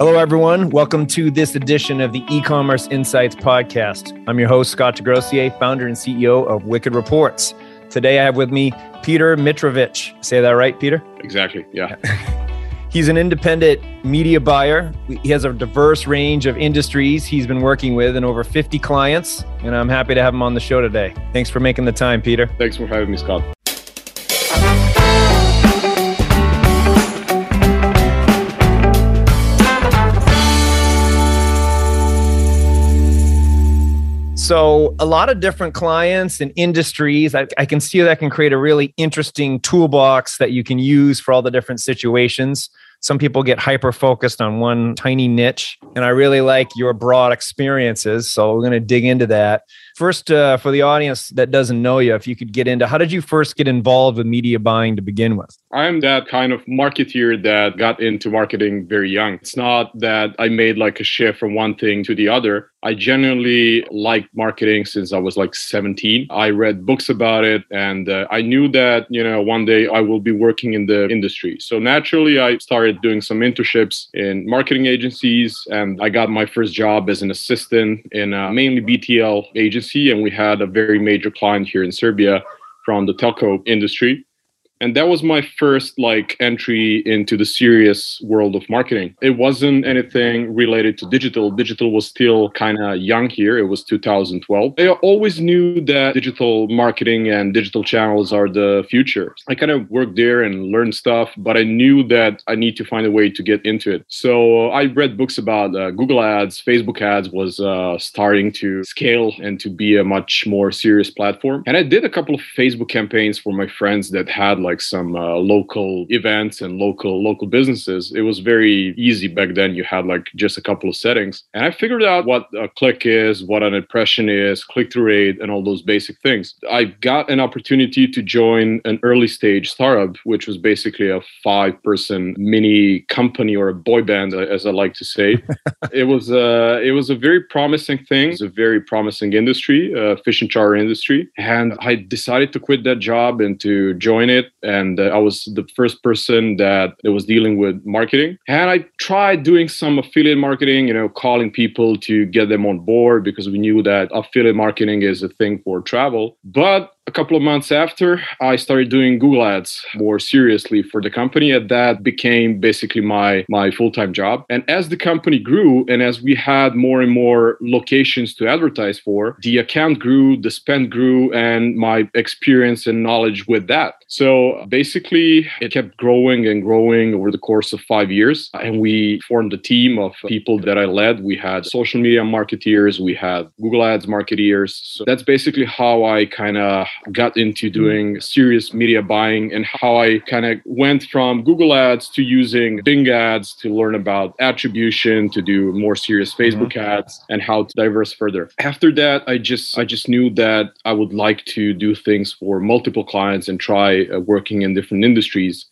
Hello, everyone. Welcome to this edition of the e-commerce insights podcast. I'm your host, Scott Desgrosseilliers, founder and CEO of Wicked Reports. Today, I have with me Peter Mitrovic. Say that right, Peter? Exactly. Yeah. He's an independent media buyer. He has a diverse range of industries he's been working with and over 50 clients. And I'm happy to have him on the show today. Thanks for making the time, Peter. Thanks for having me, Scott. So, a lot of different clients and industries. I, I, can see that can create a really interesting toolbox that you can use for all the different situations. Some people get hyper focused on one tiny niche, and I really like your broad experiences. So, we're going to dig into that. First, uh, for the audience that doesn't know you, if you could get into how did you first get involved with media buying to begin with? I'm that kind of marketeer that got into marketing very young. It's not that I made like a shift from one thing to the other. I genuinely liked marketing since I was like 17. I read books about it and uh, I knew that, you know, one day I will be working in the industry. So naturally, I started doing some internships in marketing agencies and I got my first job as an assistant in a mainly BTL agency, and we had a very major client here in Serbia from the telco industry and that was my first like entry into the serious world of marketing. It wasn't anything related to digital. Digital was still kind of young here. It was 2012 i always knew that digital marketing and digital channels are the future. I kind of worked there and learned stuff but i knew that i need to find a way to get into it. So i read books about uh, google ads. Facebook ads was uh, starting to scale and to be a much more serious platform. And i did a couple of facebook campaigns for my friends that had like like some uh, local events and local local businesses it was very easy back then. You had like just a couple of settings. And i figured out what a click is what an impression is click-through rate and all those basic things. I got an opportunity to join an early stage startup which was basically a five person mini company or a boy band as i like to say. It was uh, it was a very promising thing. It's a very promising industry uh, fish and charter industry. And i decided to quit that job and to join it and uh, I was the first person that, that was dealing with marketing. And I tried doing some affiliate marketing, you know, calling people to get them on board because we knew that affiliate marketing is a thing for travel. But a couple of months after, I started doing Google Ads more seriously for the company, and that became basically my my full time job. And as the company grew, and as we had more and more locations to advertise for, the account grew, the spend grew, and my experience and knowledge with that. So basically, it kept growing and growing over the course of five years, and we formed a team of people that I led. We had social media marketeers, we had Google Ads marketeers. So that's basically how I kind of got into hmm. doing serious media buying and how I kind of went from Google Ads to using Bing Ads to learn about attribution, to do more serious mm-hmm. Facebook mm-hmm. ads, and how to diverse further. After that, I just I just knew that I would like to do things for multiple clients and try uh, working in different industries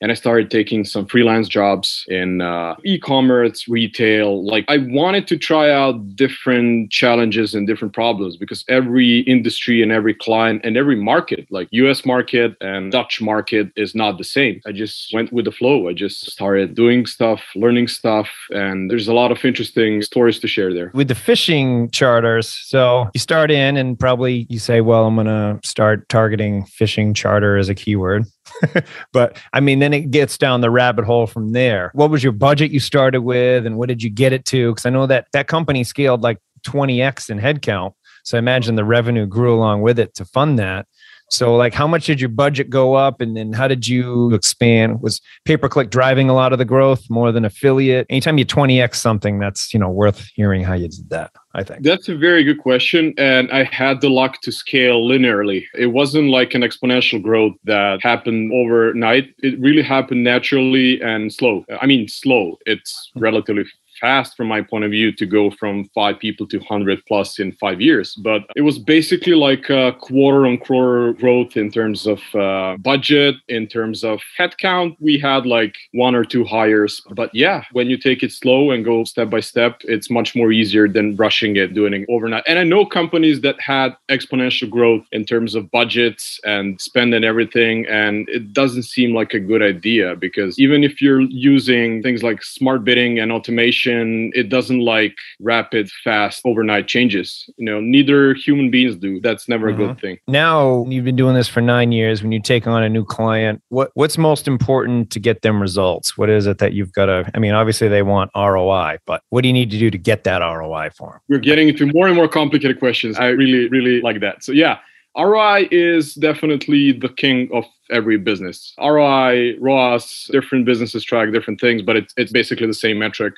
and I started taking some freelance jobs in uh, e-commerce, retail. Like I wanted to try out different challenges and different problems because every industry and every client and every market, like U.S. market and Dutch market, is not the same. I just went with the flow. I just started doing stuff, learning stuff, and there's a lot of interesting stories to share there. With the fishing charters, so you start in and probably you say, "Well, I'm going to start targeting fishing charter as a keyword." but I mean, then it gets down the rabbit hole from there. What was your budget you started with, and what did you get it to? Because I know that that company scaled like 20x in headcount. So I imagine the revenue grew along with it to fund that. So, like, how much did your budget go up, and then how did you expand? Was pay per click driving a lot of the growth more than affiliate? Anytime you 20x something, that's you know worth hearing how you did that. I think that's a very good question, and I had the luck to scale linearly. It wasn't like an exponential growth that happened overnight. It really happened naturally and slow. I mean, slow. It's relatively fast from my point of view to go from five people to 100 plus in five years. But it was basically like a quarter on quarter growth in terms of uh, budget, in terms of headcount. We had like one or two hires. But yeah, when you take it slow and go step by step, it's much more easier than rushing it, doing it overnight. And I know companies that had exponential growth in terms of budgets and spending everything. And it doesn't seem like a good idea because even if you're using things like smart bidding and automation, it doesn't like rapid, fast, overnight changes. You know, neither human beings do. That's never mm-hmm. a good mm-hmm. thing. Now you've been doing this for nine years. When you take on a new client, what what's most important to get them results? What is it that you've got to? I mean, obviously they want ROI, but what do you need to do to get that ROI for them? We're getting into more and more complicated questions. I really, really like that. So yeah. ROI is definitely the king of every business. ROI, ROAS, different businesses track different things, but it's, it's basically the same metric.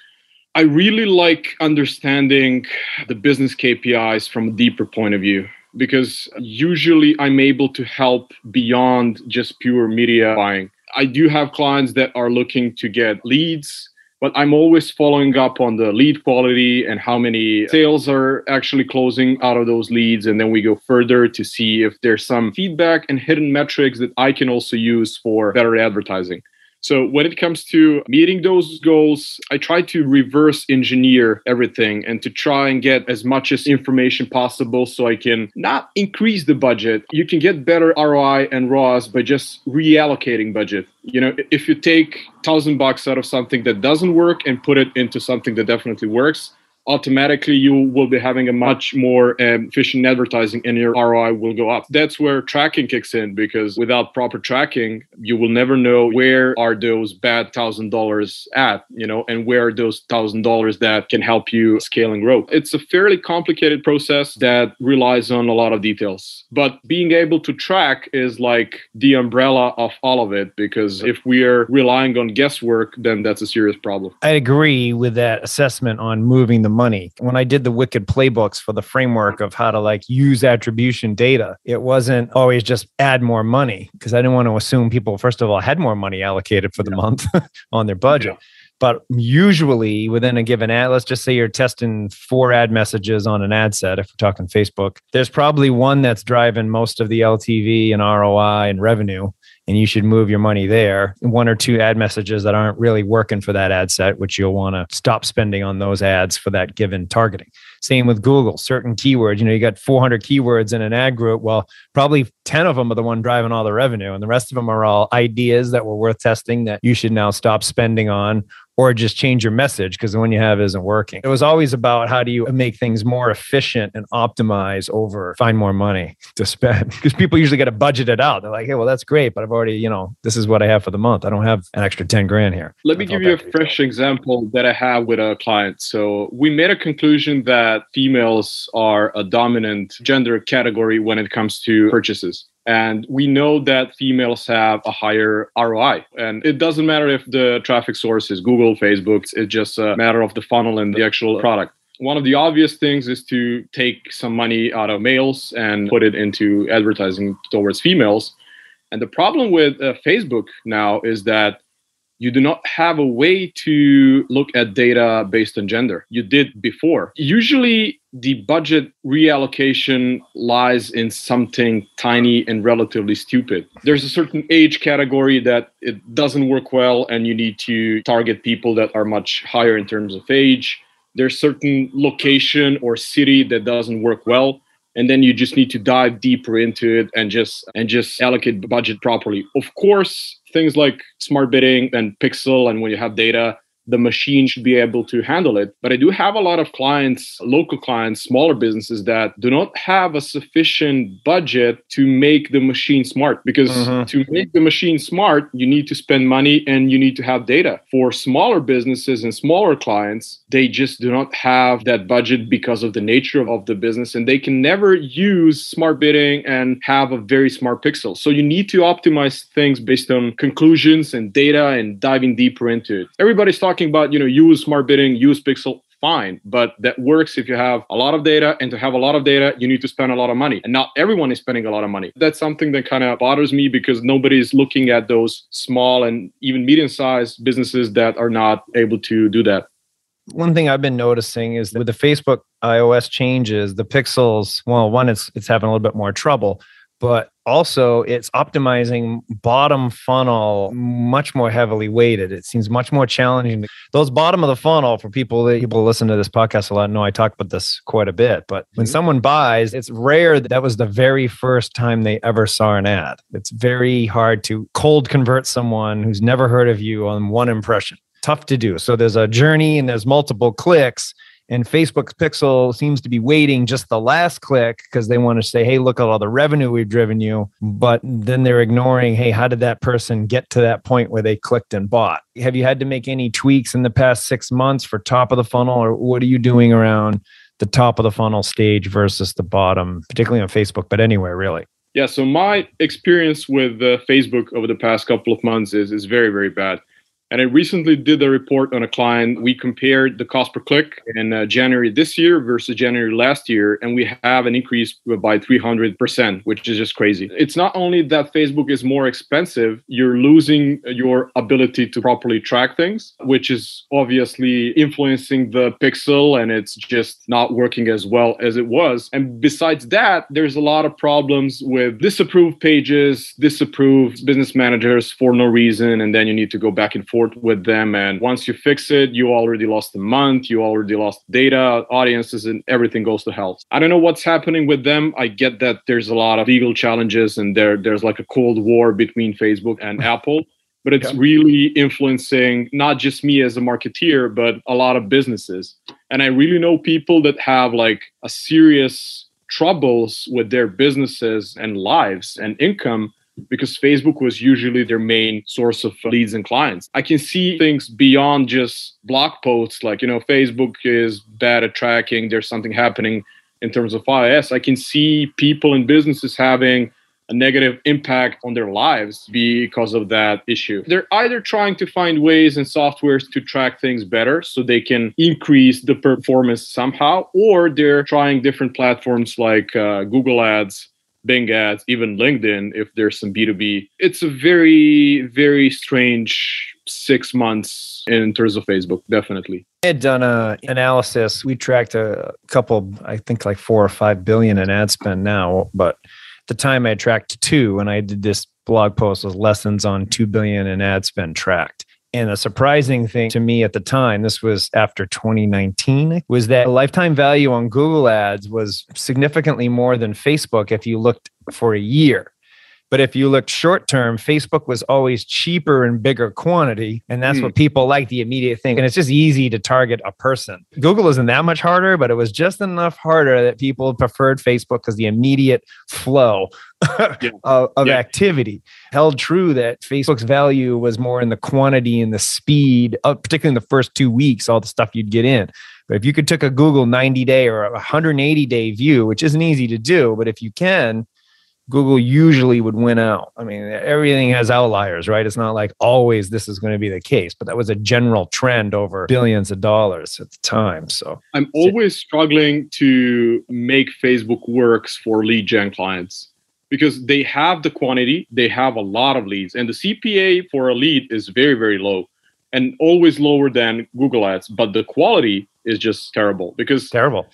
I really like understanding the business KPIs from a deeper point of view because usually I'm able to help beyond just pure media buying. I do have clients that are looking to get leads but I'm always following up on the lead quality and how many sales are actually closing out of those leads. And then we go further to see if there's some feedback and hidden metrics that I can also use for better advertising. So when it comes to meeting those goals, I try to reverse engineer everything and to try and get as much as information possible so I can not increase the budget. You can get better ROI and ROAS by just reallocating budget. You know, if you take thousand bucks out of something that doesn't work and put it into something that definitely works, automatically you will be having a much more um, efficient advertising and your ROI will go up. That's where tracking kicks in because without proper tracking, you will never know where are those bad thousand dollars at, you know, and where are those thousand dollars that can help you scale and grow. It's a fairly complicated process that relies on a lot of details. But being able to track is like the umbrella of all of it because if we are relying on guesswork, then that's a serious problem. I agree with that assessment on moving the money. When I did the wicked playbooks for the framework of how to like use attribution data, it wasn't always just add more money because I didn't want to assume people, first of all, had more money allocated for the yeah. month on their budget. Yeah. But usually within a given ad, let's just say you're testing four ad messages on an ad set, if we're talking Facebook, there's probably one that's driving most of the LTV and ROI and revenue and you should move your money there. One or two ad messages that aren't really working for that ad set, which you'll want to stop spending on those ads for that given targeting. Same with Google, certain keywords. You know, you got 400 keywords in an ad group. Well, probably 10 of them are the one driving all the revenue, and the rest of them are all ideas that were worth testing that you should now stop spending on or just change your message because the one you have isn't working. It was always about how do you make things more efficient and optimize over find more money to spend because people usually get to budget it out. They're like, hey, well, that's great, but I've already, you know, this is what I have for the month. I don't have an extra 10 grand here. Let me give you a fresh example that I have with a client. So we made a conclusion that females are a dominant gender category when it comes to purchases. And we know that females have a higher ROI. And it doesn't matter if the traffic source is Google, Facebook, it's just a matter of the funnel and the actual product. One of the obvious things is to take some money out of males and put it into advertising towards females. And the problem with uh, Facebook now is that you do not have a way to look at data based on gender. You did before. Usually, the budget reallocation lies in something tiny and relatively stupid. There's a certain age category that it doesn't work well, and you need to target people that are much higher in terms of age. There's certain location or city that doesn't work well and then you just need to dive deeper into it and just and just allocate budget properly. Of course things like smart bidding and pixel and when you have data the machine should be able to handle it. But I do have a lot of clients, local clients, smaller businesses that do not have a sufficient budget to make the machine smart. Because mm-hmm. to make the machine smart, you need to spend money and you need to have data. For smaller businesses and smaller clients, they just do not have that budget because of the nature of the business and they can never use smart bidding and have a very smart pixel. So you need to optimize things based on conclusions and data and diving deeper into it. Everybody's talking talking about, you know, use smart bidding, use pixel, fine. But that works if you have a lot of data. And to have a lot of data, you need to spend a lot of money. And not everyone is spending a lot of money. That's something that kind of bothers me because nobody's looking at those small and even medium sized businesses that are not able to do that. One thing I've been noticing is with the Facebook iOS changes, the pixels, well, one, it's it's having a little bit more trouble, but also it's optimizing bottom funnel much more heavily weighted. It seems much more challenging. Those bottom of the funnel for people that people listen to this podcast a lot know I talk about this quite a bit. But when mm-hmm. someone buys, it's rare that that was the very first time they ever saw an ad. It's very hard to cold convert someone who's never heard of you on one impression. Tough to do. So there's a journey and there's multiple clicks and Facebook's Pixel seems to be weighting just the last click because they want to say, hey, look at all the revenue we've driven you. But then they're ignoring, hey, how did that person get to that point where they clicked and bought? Have you had to make any tweaks in the past six months for top of the funnel, or what are you doing around the top of the funnel stage versus the bottom, particularly on Facebook, but anywhere really? Yeah, so my experience with uh, Facebook over the past couple of months is is very very bad. And I recently did a report on a client. We compared the cost per click in uh, January this year versus January last year, and we have an increase by 300%, which is just crazy. It's not only that Facebook is more expensive, you're losing your ability to properly track things, which is obviously influencing the pixel and it's just not working as well as it was. And besides that, there's a lot of problems with disapproved pages, disapproved business managers for no reason, and then you need to go back and forth with them. And once you fix it, you already lost a month, you already lost data, audiences, and everything goes to hell. I don't know what's happening with them. I get that there's a lot of legal challenges and there there's like a cold war between Facebook and Apple. But it's yeah. really influencing not just me as a marketeer, but a lot of businesses. And I really know people that have like a serious troubles with their businesses and lives and income because Facebook was usually their main source of leads and clients. I can see things beyond just blog posts, like, you know, Facebook is bad at tracking, there's something happening in terms of iOS. I can see people and businesses having a negative impact on their lives because of that issue. They're either trying to find ways and softwares to track things better so they can increase the performance somehow, or they're trying different platforms like uh, Google Ads Bing ads, even LinkedIn, if there's some B2B. It's a very, very strange six months in terms of Facebook, definitely. I had done a analysis. We tracked a couple, I think like four or five billion in ad spend now, but at the time I tracked two and I did this blog post with lessons on two billion in ad spend tracked. And a surprising thing to me at the time, this was after 2019, was that lifetime value on Google ads was significantly more than Facebook if you looked for a year. But if you looked short term, Facebook was always cheaper in bigger quantity. And that's mm. what people like the immediate thing. And it's just easy to target a person. Google isn't that much harder, but it was just enough harder that people preferred Facebook because the immediate flow yeah. of, of yeah. activity held true that Facebook's value was more in the quantity and the speed, of, particularly in the first two weeks, all the stuff you'd get in. But if you could take a Google 90 day or 180 day view, which isn't easy to do, but if you can, Google usually would win out. I mean, everything has outliers, right? It's not like always this is going to be the case, but that was a general trend over billions of dollars at the time. So I'm always struggling to make Facebook works for lead gen clients because they have the quantity, they have a lot of leads, and the CPA for a lead is very, very low and always lower than Google Ads, but the quality is just terrible because terrible.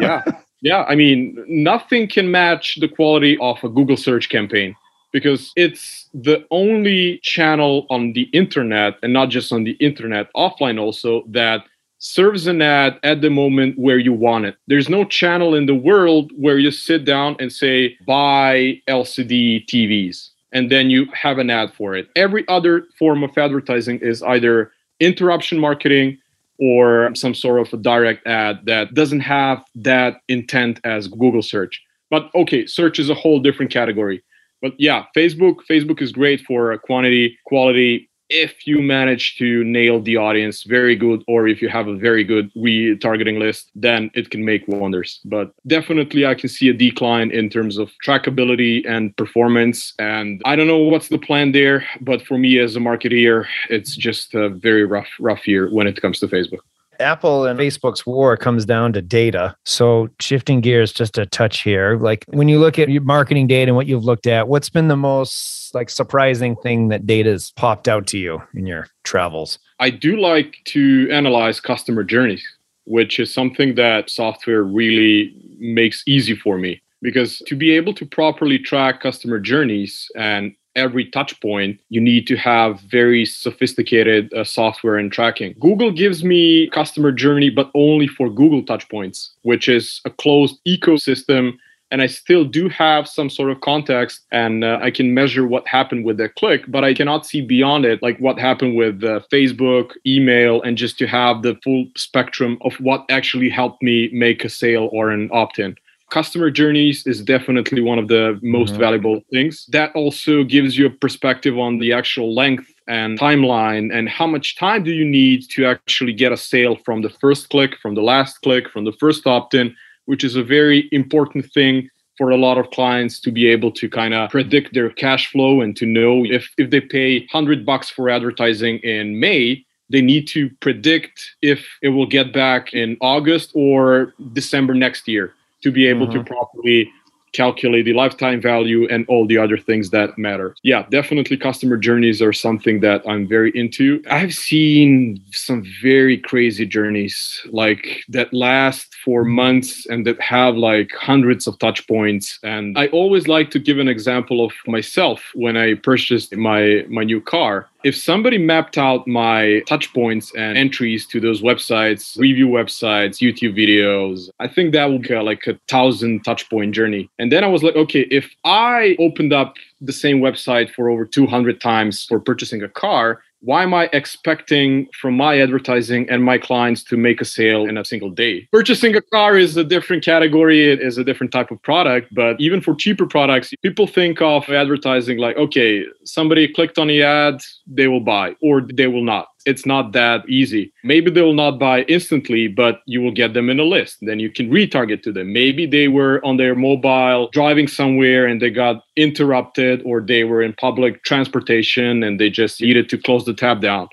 yeah. Yeah, I mean, nothing can match the quality of a Google search campaign because it's the only channel on the internet and not just on the internet, offline also, that serves an ad at the moment where you want it. There's no channel in the world where you sit down and say, buy LCD TVs, and then you have an ad for it. Every other form of advertising is either interruption marketing or some sort of a direct ad that doesn't have that intent as Google search. But okay, search is a whole different category. But yeah, Facebook Facebook is great for quantity, quality if you manage to nail the audience very good or if you have a very good retargeting list then it can make wonders. But definitely i can see a decline in terms of trackability and performance. And i don't know what's the plan there but for me as a marketeer it's just a very rough rough year when it comes to facebook Apple and Facebook's war comes down to data. So shifting gears just a touch here. Like when you look at your marketing data and what you've looked at, what's been the most like surprising thing that data has popped out to you in your travels? I do like to analyze customer journeys, which is something that software really makes easy for me because to be able to properly track customer journeys and every touch point, you need to have very sophisticated uh, software and tracking. Google gives me customer journey, but only for Google touch points, which is a closed ecosystem. And I still do have some sort of context and uh, I can measure what happened with the click, but I cannot see beyond it, like what happened with uh, Facebook, email, and just to have the full spectrum of what actually helped me make a sale or an opt in customer journeys is definitely one of the most mm-hmm. valuable things. That also gives you a perspective on the actual length and timeline and how much time do you need to actually get a sale from the first click, from the last click, from the first opt in, which is a very important thing for a lot of clients to be able to kind of predict their cash flow and to know if, if they pay 100 bucks for advertising in May, they need to predict if it will get back in August or December next year to be able mm-hmm. to properly calculate the lifetime value and all the other things that matter. Yeah, definitely customer journeys are something that I'm very into. I've seen some very crazy journeys like that last for months and that have like hundreds of touch points and I always like to give an example of myself when I purchased my my new car if somebody mapped out my touch points and entries to those websites, review websites, YouTube videos, I think that would be like a thousand touch point journey. And then I was like, okay, if I opened up the same website for over 200 times for purchasing a car, why am I expecting from my advertising and my clients to make a sale in a single day? Purchasing a car is a different category, it is a different type of product. But even for cheaper products, people think of advertising like, okay, somebody clicked on the ad, they will buy, or they will not it's not that easy. Maybe they will not buy instantly, but you will get them in a list. Then you can retarget to them. Maybe they were on their mobile driving somewhere and they got interrupted, or they were in public transportation and they just needed to close the tab down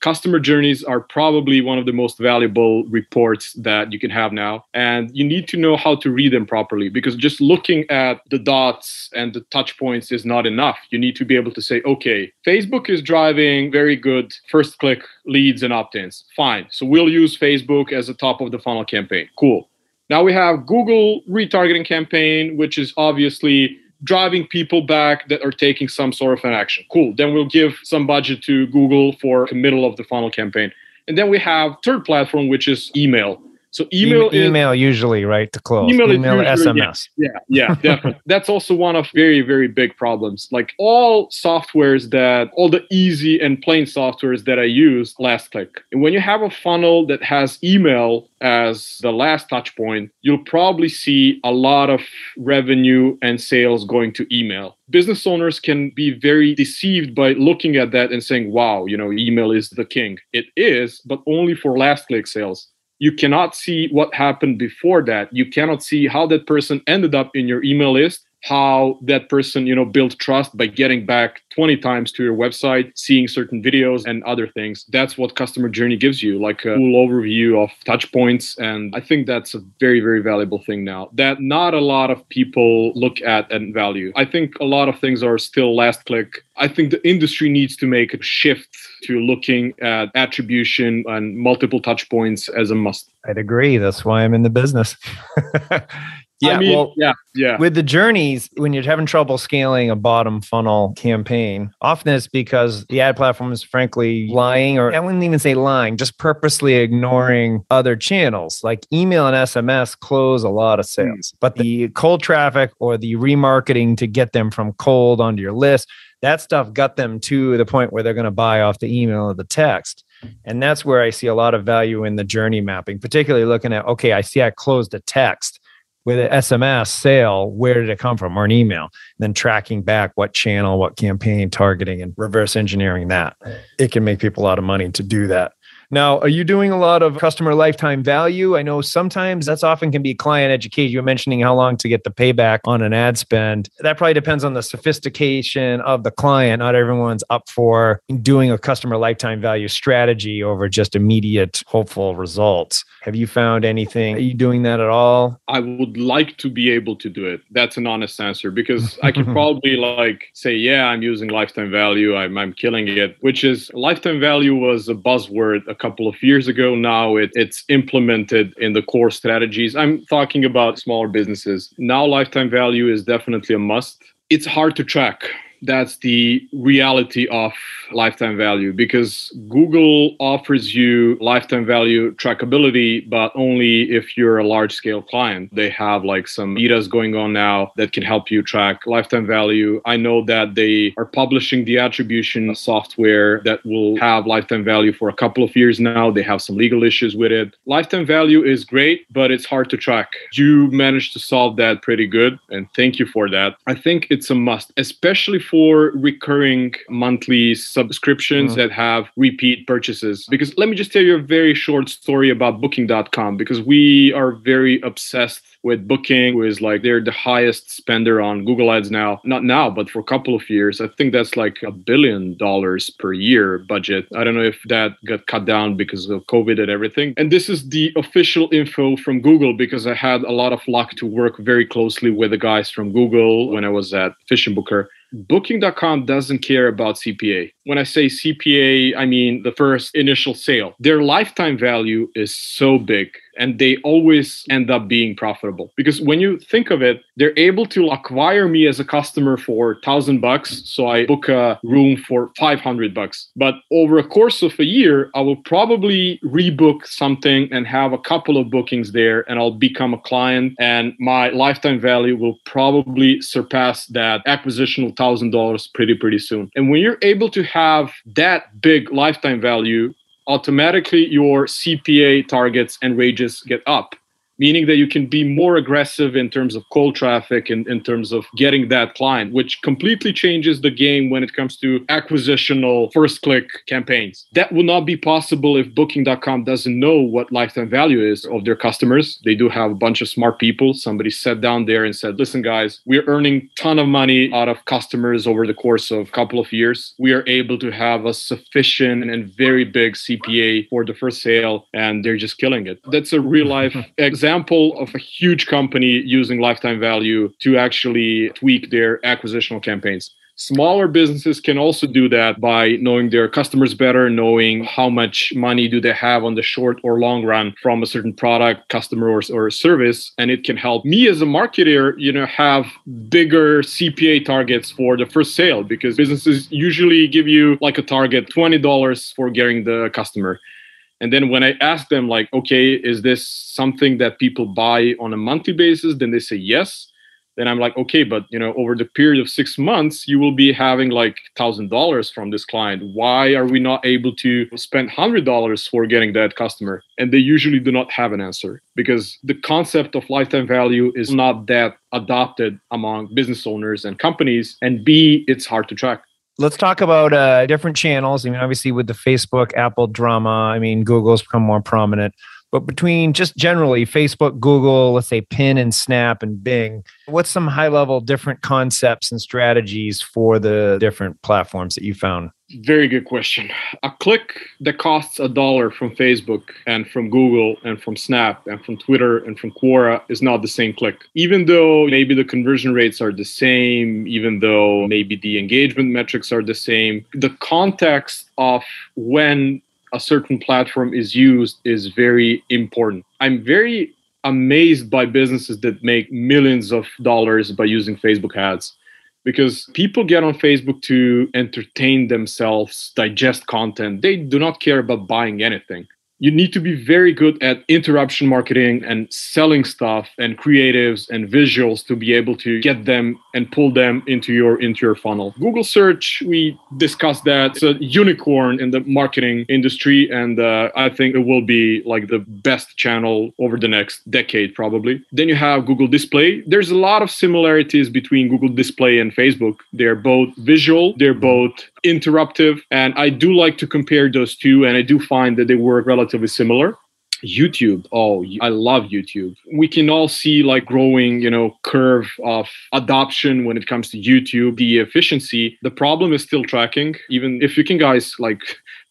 customer journeys are probably one of the most valuable reports that you can have now. And you need to know how to read them properly because just looking at the dots and the touch points is not enough. You need to be able to say, okay, Facebook is driving very good first click leads and opt ins. Fine. So we'll use Facebook as a top of the funnel campaign. Cool. Now we have Google retargeting campaign, which is obviously driving people back that are taking some sort of an action. Cool. Then we'll give some budget to Google for the middle of the funnel campaign. And then we have third platform, which is email. So email e- email is, usually right to close. Email, email usually, SMS. Yeah, yeah, yeah definitely. That's also one of very very big problems. Like all softwares that all the easy and plain softwares that I use, last click. And when you have a funnel that has email as the last touch point, you'll probably see a lot of revenue and sales going to email. Business owners can be very deceived by looking at that and saying, wow, you know, email is the king. It is, but only for last click sales you cannot see what happened before that. You cannot see how that person ended up in your email list how that person you know built trust by getting back 20 times to your website seeing certain videos and other things. That's what customer journey gives you like a full overview of touch points and i think that's a very very valuable thing now that not a lot of people look at and value. I think a lot of things are still last click. I think the industry needs to make a shift to looking at attribution and multiple touch points as a must i'd agree that's why i'm in the business Yeah, I mean, well, yeah, yeah. With the journeys, when you're having trouble scaling a bottom funnel campaign, often it's because the ad platform is frankly lying, or I wouldn't even say lying, just purposely ignoring other channels. Like email and SMS close a lot of sales, mm. but the cold traffic or the remarketing to get them from cold onto your list, that stuff got them to the point where they're going to buy off the email or the text. And that's where I see a lot of value in the journey mapping, particularly looking at, okay, I see I closed a text with an SMS sale, where did it come from, or an email? Then tracking back what channel, what campaign, targeting, and reverse engineering that. It can make people a lot of money to do that. Now, are you doing a lot of customer lifetime value? I know sometimes that's often can be client education. You're mentioning how long to get the payback on an ad spend. That probably depends on the sophistication of the client. Not everyone's up for doing a customer lifetime value strategy over just immediate hopeful results. Have you found anything? Are you doing that at all? I would like to be able to do it. That's an honest answer because I could probably like say, yeah, I'm using lifetime value. I'm, I'm killing it, which is lifetime value was a buzzword a couple of years ago. Now it, it's implemented in the core strategies. I'm talking about smaller businesses. Now lifetime value is definitely a must. It's hard to track that's the reality of lifetime value because Google offers you lifetime value trackability, but only if you're a large scale client. They have like some betas going on now that can help you track lifetime value. I know that they are publishing the attribution software that will have lifetime value for a couple of years now. They have some legal issues with it. Lifetime value is great, but it's hard to track. You managed to solve that pretty good, and thank you for that. I think it's a must, especially for for recurring monthly subscriptions mm. that have repeat purchases. Because let me just tell you a very short story about booking.com because we are very obsessed with booking who is like they're the highest spender on google ads now. Not now but for a couple of years. I think that's like a billion dollars per year budget. I don't know if that got cut down because of covid and everything. And this is the official info from google because i had a lot of luck to work very closely with the guys from google when i was at FishingBooker Booking.com doesn't care about CPA. When I say CPA, I mean the first initial sale. Their lifetime value is so big and they always end up being profitable. Because when you think of it they're able to acquire me as a customer for 1000 bucks so i book a room for 500 bucks. But over a course of a year i will probably rebook something and have a couple of bookings there and i'll become a client and my lifetime value will probably surpass that acquisitional $1000 pretty pretty soon. And when you're able to have that big lifetime value automatically your CPA targets and wages get up meaning that you can be more aggressive in terms of cold traffic and in terms of getting that client, which completely changes the game when it comes to acquisitional first click campaigns. That would not be possible if Booking.com doesn't know what lifetime value is of their customers. They do have a bunch of smart people. Somebody sat down there and said, listen, guys, we're earning ton of money out of customers over the course of a couple of years. We are able to have a sufficient and very big CPA for the first sale, and they're just killing it. That's a real life example example of a huge company using lifetime value to actually tweak their acquisitional campaigns. Smaller businesses can also do that by knowing their customers better, knowing how much money do they have on the short or long run from a certain product, customer, or, or service. And it can help me as a marketer, you know, have bigger CPA targets for the first sale because businesses usually give you like a target $20 for getting the customer. And then when I ask them, like, okay, is this something that people buy on a monthly basis? Then they say yes. Then I'm like, okay, but you know, over the period of six months, you will be having like thousand dollars from this client. Why are we not able to spend hundred dollars for getting that customer? And they usually do not have an answer because the concept of lifetime value is not that adopted among business owners and companies. And B, it's hard to track let's talk about uh, different channels. I mean, obviously, with the Facebook, Apple drama, I mean, Google's become more prominent. But between just generally Facebook, Google, let's say Pin and Snap and Bing, what's some high level different concepts and strategies for the different platforms that you found? Very good question. A click that costs a dollar from Facebook and from Google and from Snap and from Twitter and from Quora is not the same click. Even though maybe the conversion rates are the same, even though maybe the engagement metrics are the same, the context of when a certain platform is used is very important. I'm very amazed by businesses that make millions of dollars by using Facebook ads because people get on Facebook to entertain themselves, digest content. They do not care about buying anything. You need to be very good at interruption marketing and selling stuff and creatives and visuals to be able to get them and pull them into your into your funnel. Google search, we discussed that. It's a unicorn in the marketing industry, and uh, I think it will be like the best channel over the next decade, probably. Then you have Google Display. There's a lot of similarities between Google Display and Facebook. They're both visual, they're both interruptive, and I do like to compare those two, and I do find that they work relatively similar. YouTube. Oh, I love YouTube. We can all see like growing, you know, curve of adoption when it comes to YouTube, the efficiency. The problem is still tracking. Even if you can guys like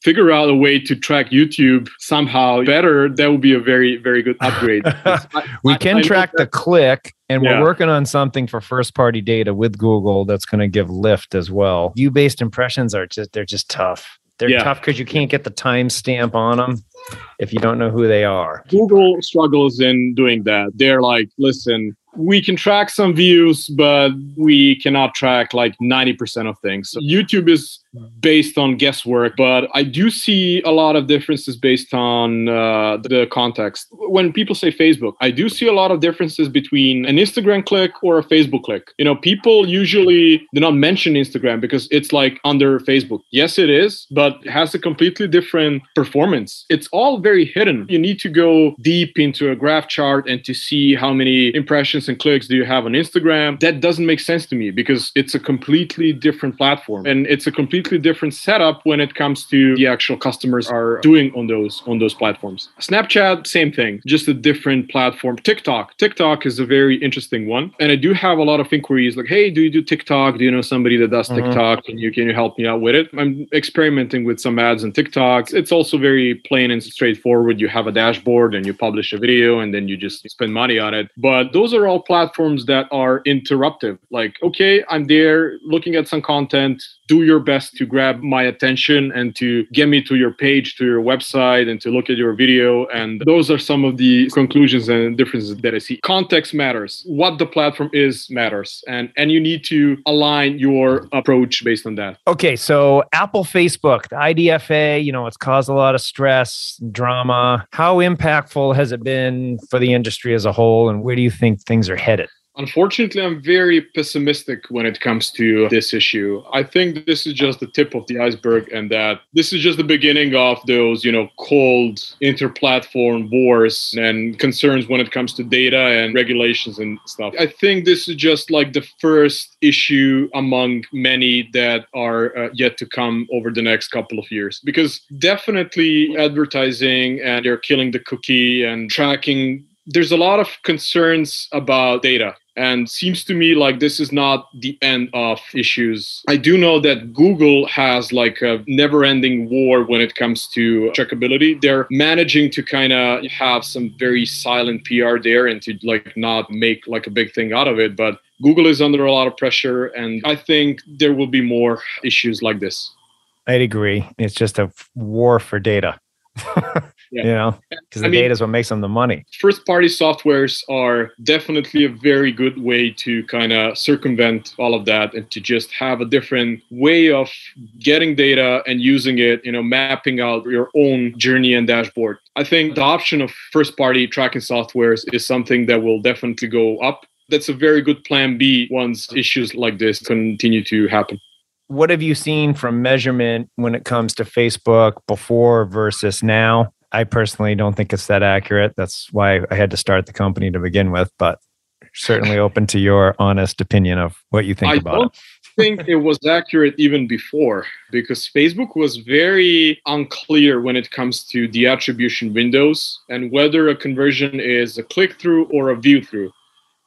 figure out a way to track YouTube somehow better, that would be a very, very good upgrade. I, we can I, track the click and we're working on something for first party data with Google that's going to give lift as well. View based impressions are just, they're just tough. They're yeah. tough because you can't get the timestamp on them if you don't know who they are. Google struggles in doing that. They're like, listen, we can track some views, but we cannot track like 90% of things. So YouTube is based on guesswork, but I do see a lot of differences based on uh, the context. When people say Facebook, I do see a lot of differences between an Instagram click or a Facebook click. You know, people usually do not mention Instagram because it's like under Facebook. Yes, it is, but has a completely different performance. It's all very hidden. You need to go deep into a graph chart and to see how many impressions and clicks do you have on Instagram. That doesn't make sense to me because it's a completely different platform and it's a complete completely different setup when it comes to the actual customers are doing on those on those platforms. Snapchat, same thing, just a different platform. TikTok, TikTok is a very interesting one, and I do have a lot of inquiries like, "Hey, do you do TikTok? Do you know somebody that does mm-hmm. TikTok? Can you can you help me out with it?" I'm experimenting with some ads on TikTok. It's also very plain and straightforward. You have a dashboard and you publish a video, and then you just spend money on it. But those are all platforms that are interruptive. Like, okay, I'm there looking at some content. Do your best to grab my attention and to get me to your page, to your website, and to look at your video. And those are some of the conclusions and differences that I see. Context matters. What the platform is matters. And and you need to align your approach based on that. Okay, so Apple Facebook, the IDFA, you know, it's caused a lot of stress, drama. How impactful has it been for the industry as a whole and where do you think things are headed? Unfortunately, I'm very pessimistic when it comes to this issue. I think this is just the tip of the iceberg, and that this is just the beginning of those, you know, cold inter-platform wars and concerns when it comes to data and regulations and stuff. I think this is just like the first issue among many that are uh, yet to come over the next couple of years. Because definitely advertising and they're killing the cookie and tracking there's a lot of concerns about data and seems to me like this is not the end of issues. I do know that google has like a never ending war when it comes to trackability. They're managing to kind of have some very silent pr there and to like not make like a big thing out of it but google is under a lot of pressure and i think there will be more issues like this. I'd agree. It's just a war for data yeah. you know, because the data is what makes them the money. First party softwares are definitely a very good way to kind of circumvent all of that and to just have a different way of getting data and using it, you know, mapping out your own journey and dashboard. I think the option of first party tracking softwares is something that will definitely go up. That's a very good plan B once issues like this continue to happen what have you seen from measurement when it comes to Facebook before versus now? I personally don't think it's that accurate. That's why I had to start the company to begin with, but certainly open to your honest opinion of what you think I about it. think it was accurate even before because Facebook was very unclear when it comes to the attribution windows and whether a conversion is a click through or a view through.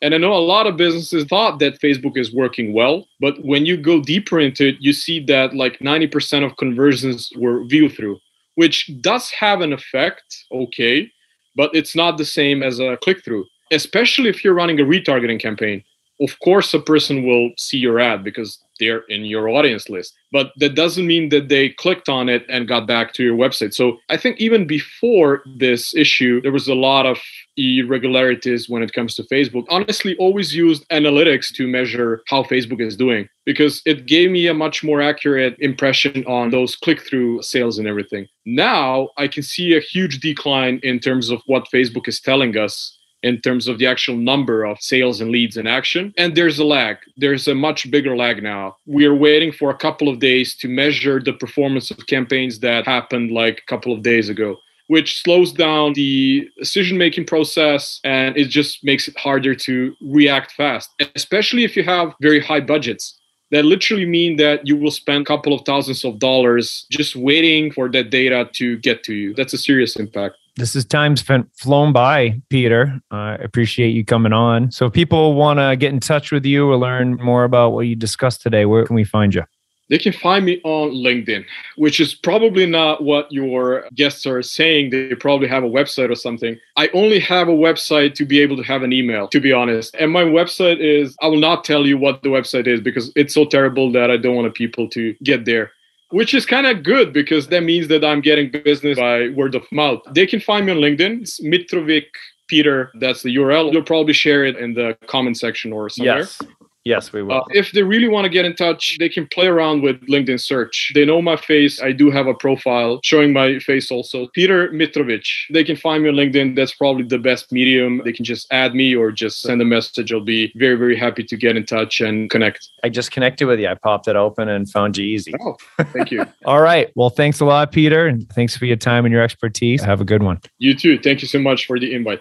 And I know a lot of businesses thought that Facebook is working well, but when you go deeper into it, you see that like 90% of conversions were view through, which does have an effect, okay, but it's not the same as a click through, especially if you're running a retargeting campaign. Of course, a person will see your ad because they're in your audience list. But that doesn't mean that they clicked on it and got back to your website. So I think even before this issue, there was a lot of irregularities when it comes to Facebook. Honestly, always used analytics to measure how Facebook is doing because it gave me a much more accurate impression on those click through sales and everything. Now I can see a huge decline in terms of what Facebook is telling us in terms of the actual number of sales and leads in action. And there's a lag. There's a much bigger lag now. We are waiting for a couple of days to measure the performance of campaigns that happened like a couple of days ago which slows down the decision making process and it just makes it harder to react fast, especially if you have very high budgets. That literally mean that you will spend a couple of thousands of dollars just waiting for that data to get to you. That's a serious impact. This is time's flown by, Peter. I uh, appreciate you coming on. So, if people want to get in touch with you or learn more about what you discussed today, where can we find you? They can find me on LinkedIn, which is probably not what your guests are saying. They probably have a website or something. I only have a website to be able to have an email, to be honest. And my website is, I will not tell you what the website is because it's so terrible that I don't want people to get there which is kind of good because that means that I'm getting business by word of mouth. They can find me on LinkedIn. It's Mitrovic Peter. That's the URL. You'll probably share it in the comment section or somewhere. Yes. Yes, we will. Uh, if they really want to get in touch, they can play around with LinkedIn search. They know my face. I do have a profile showing my face also. Peter Mitrovic. They can find me on LinkedIn. That's probably the best medium. They can just add me or just send a message. I'll be very, very happy to get in touch and connect. I just connected with you. I popped it open and found you easy. Oh, thank you. All right. Well, thanks a lot, Peter. And thanks for your time and your expertise. Have a good one. You too. Thank you so much for the invite.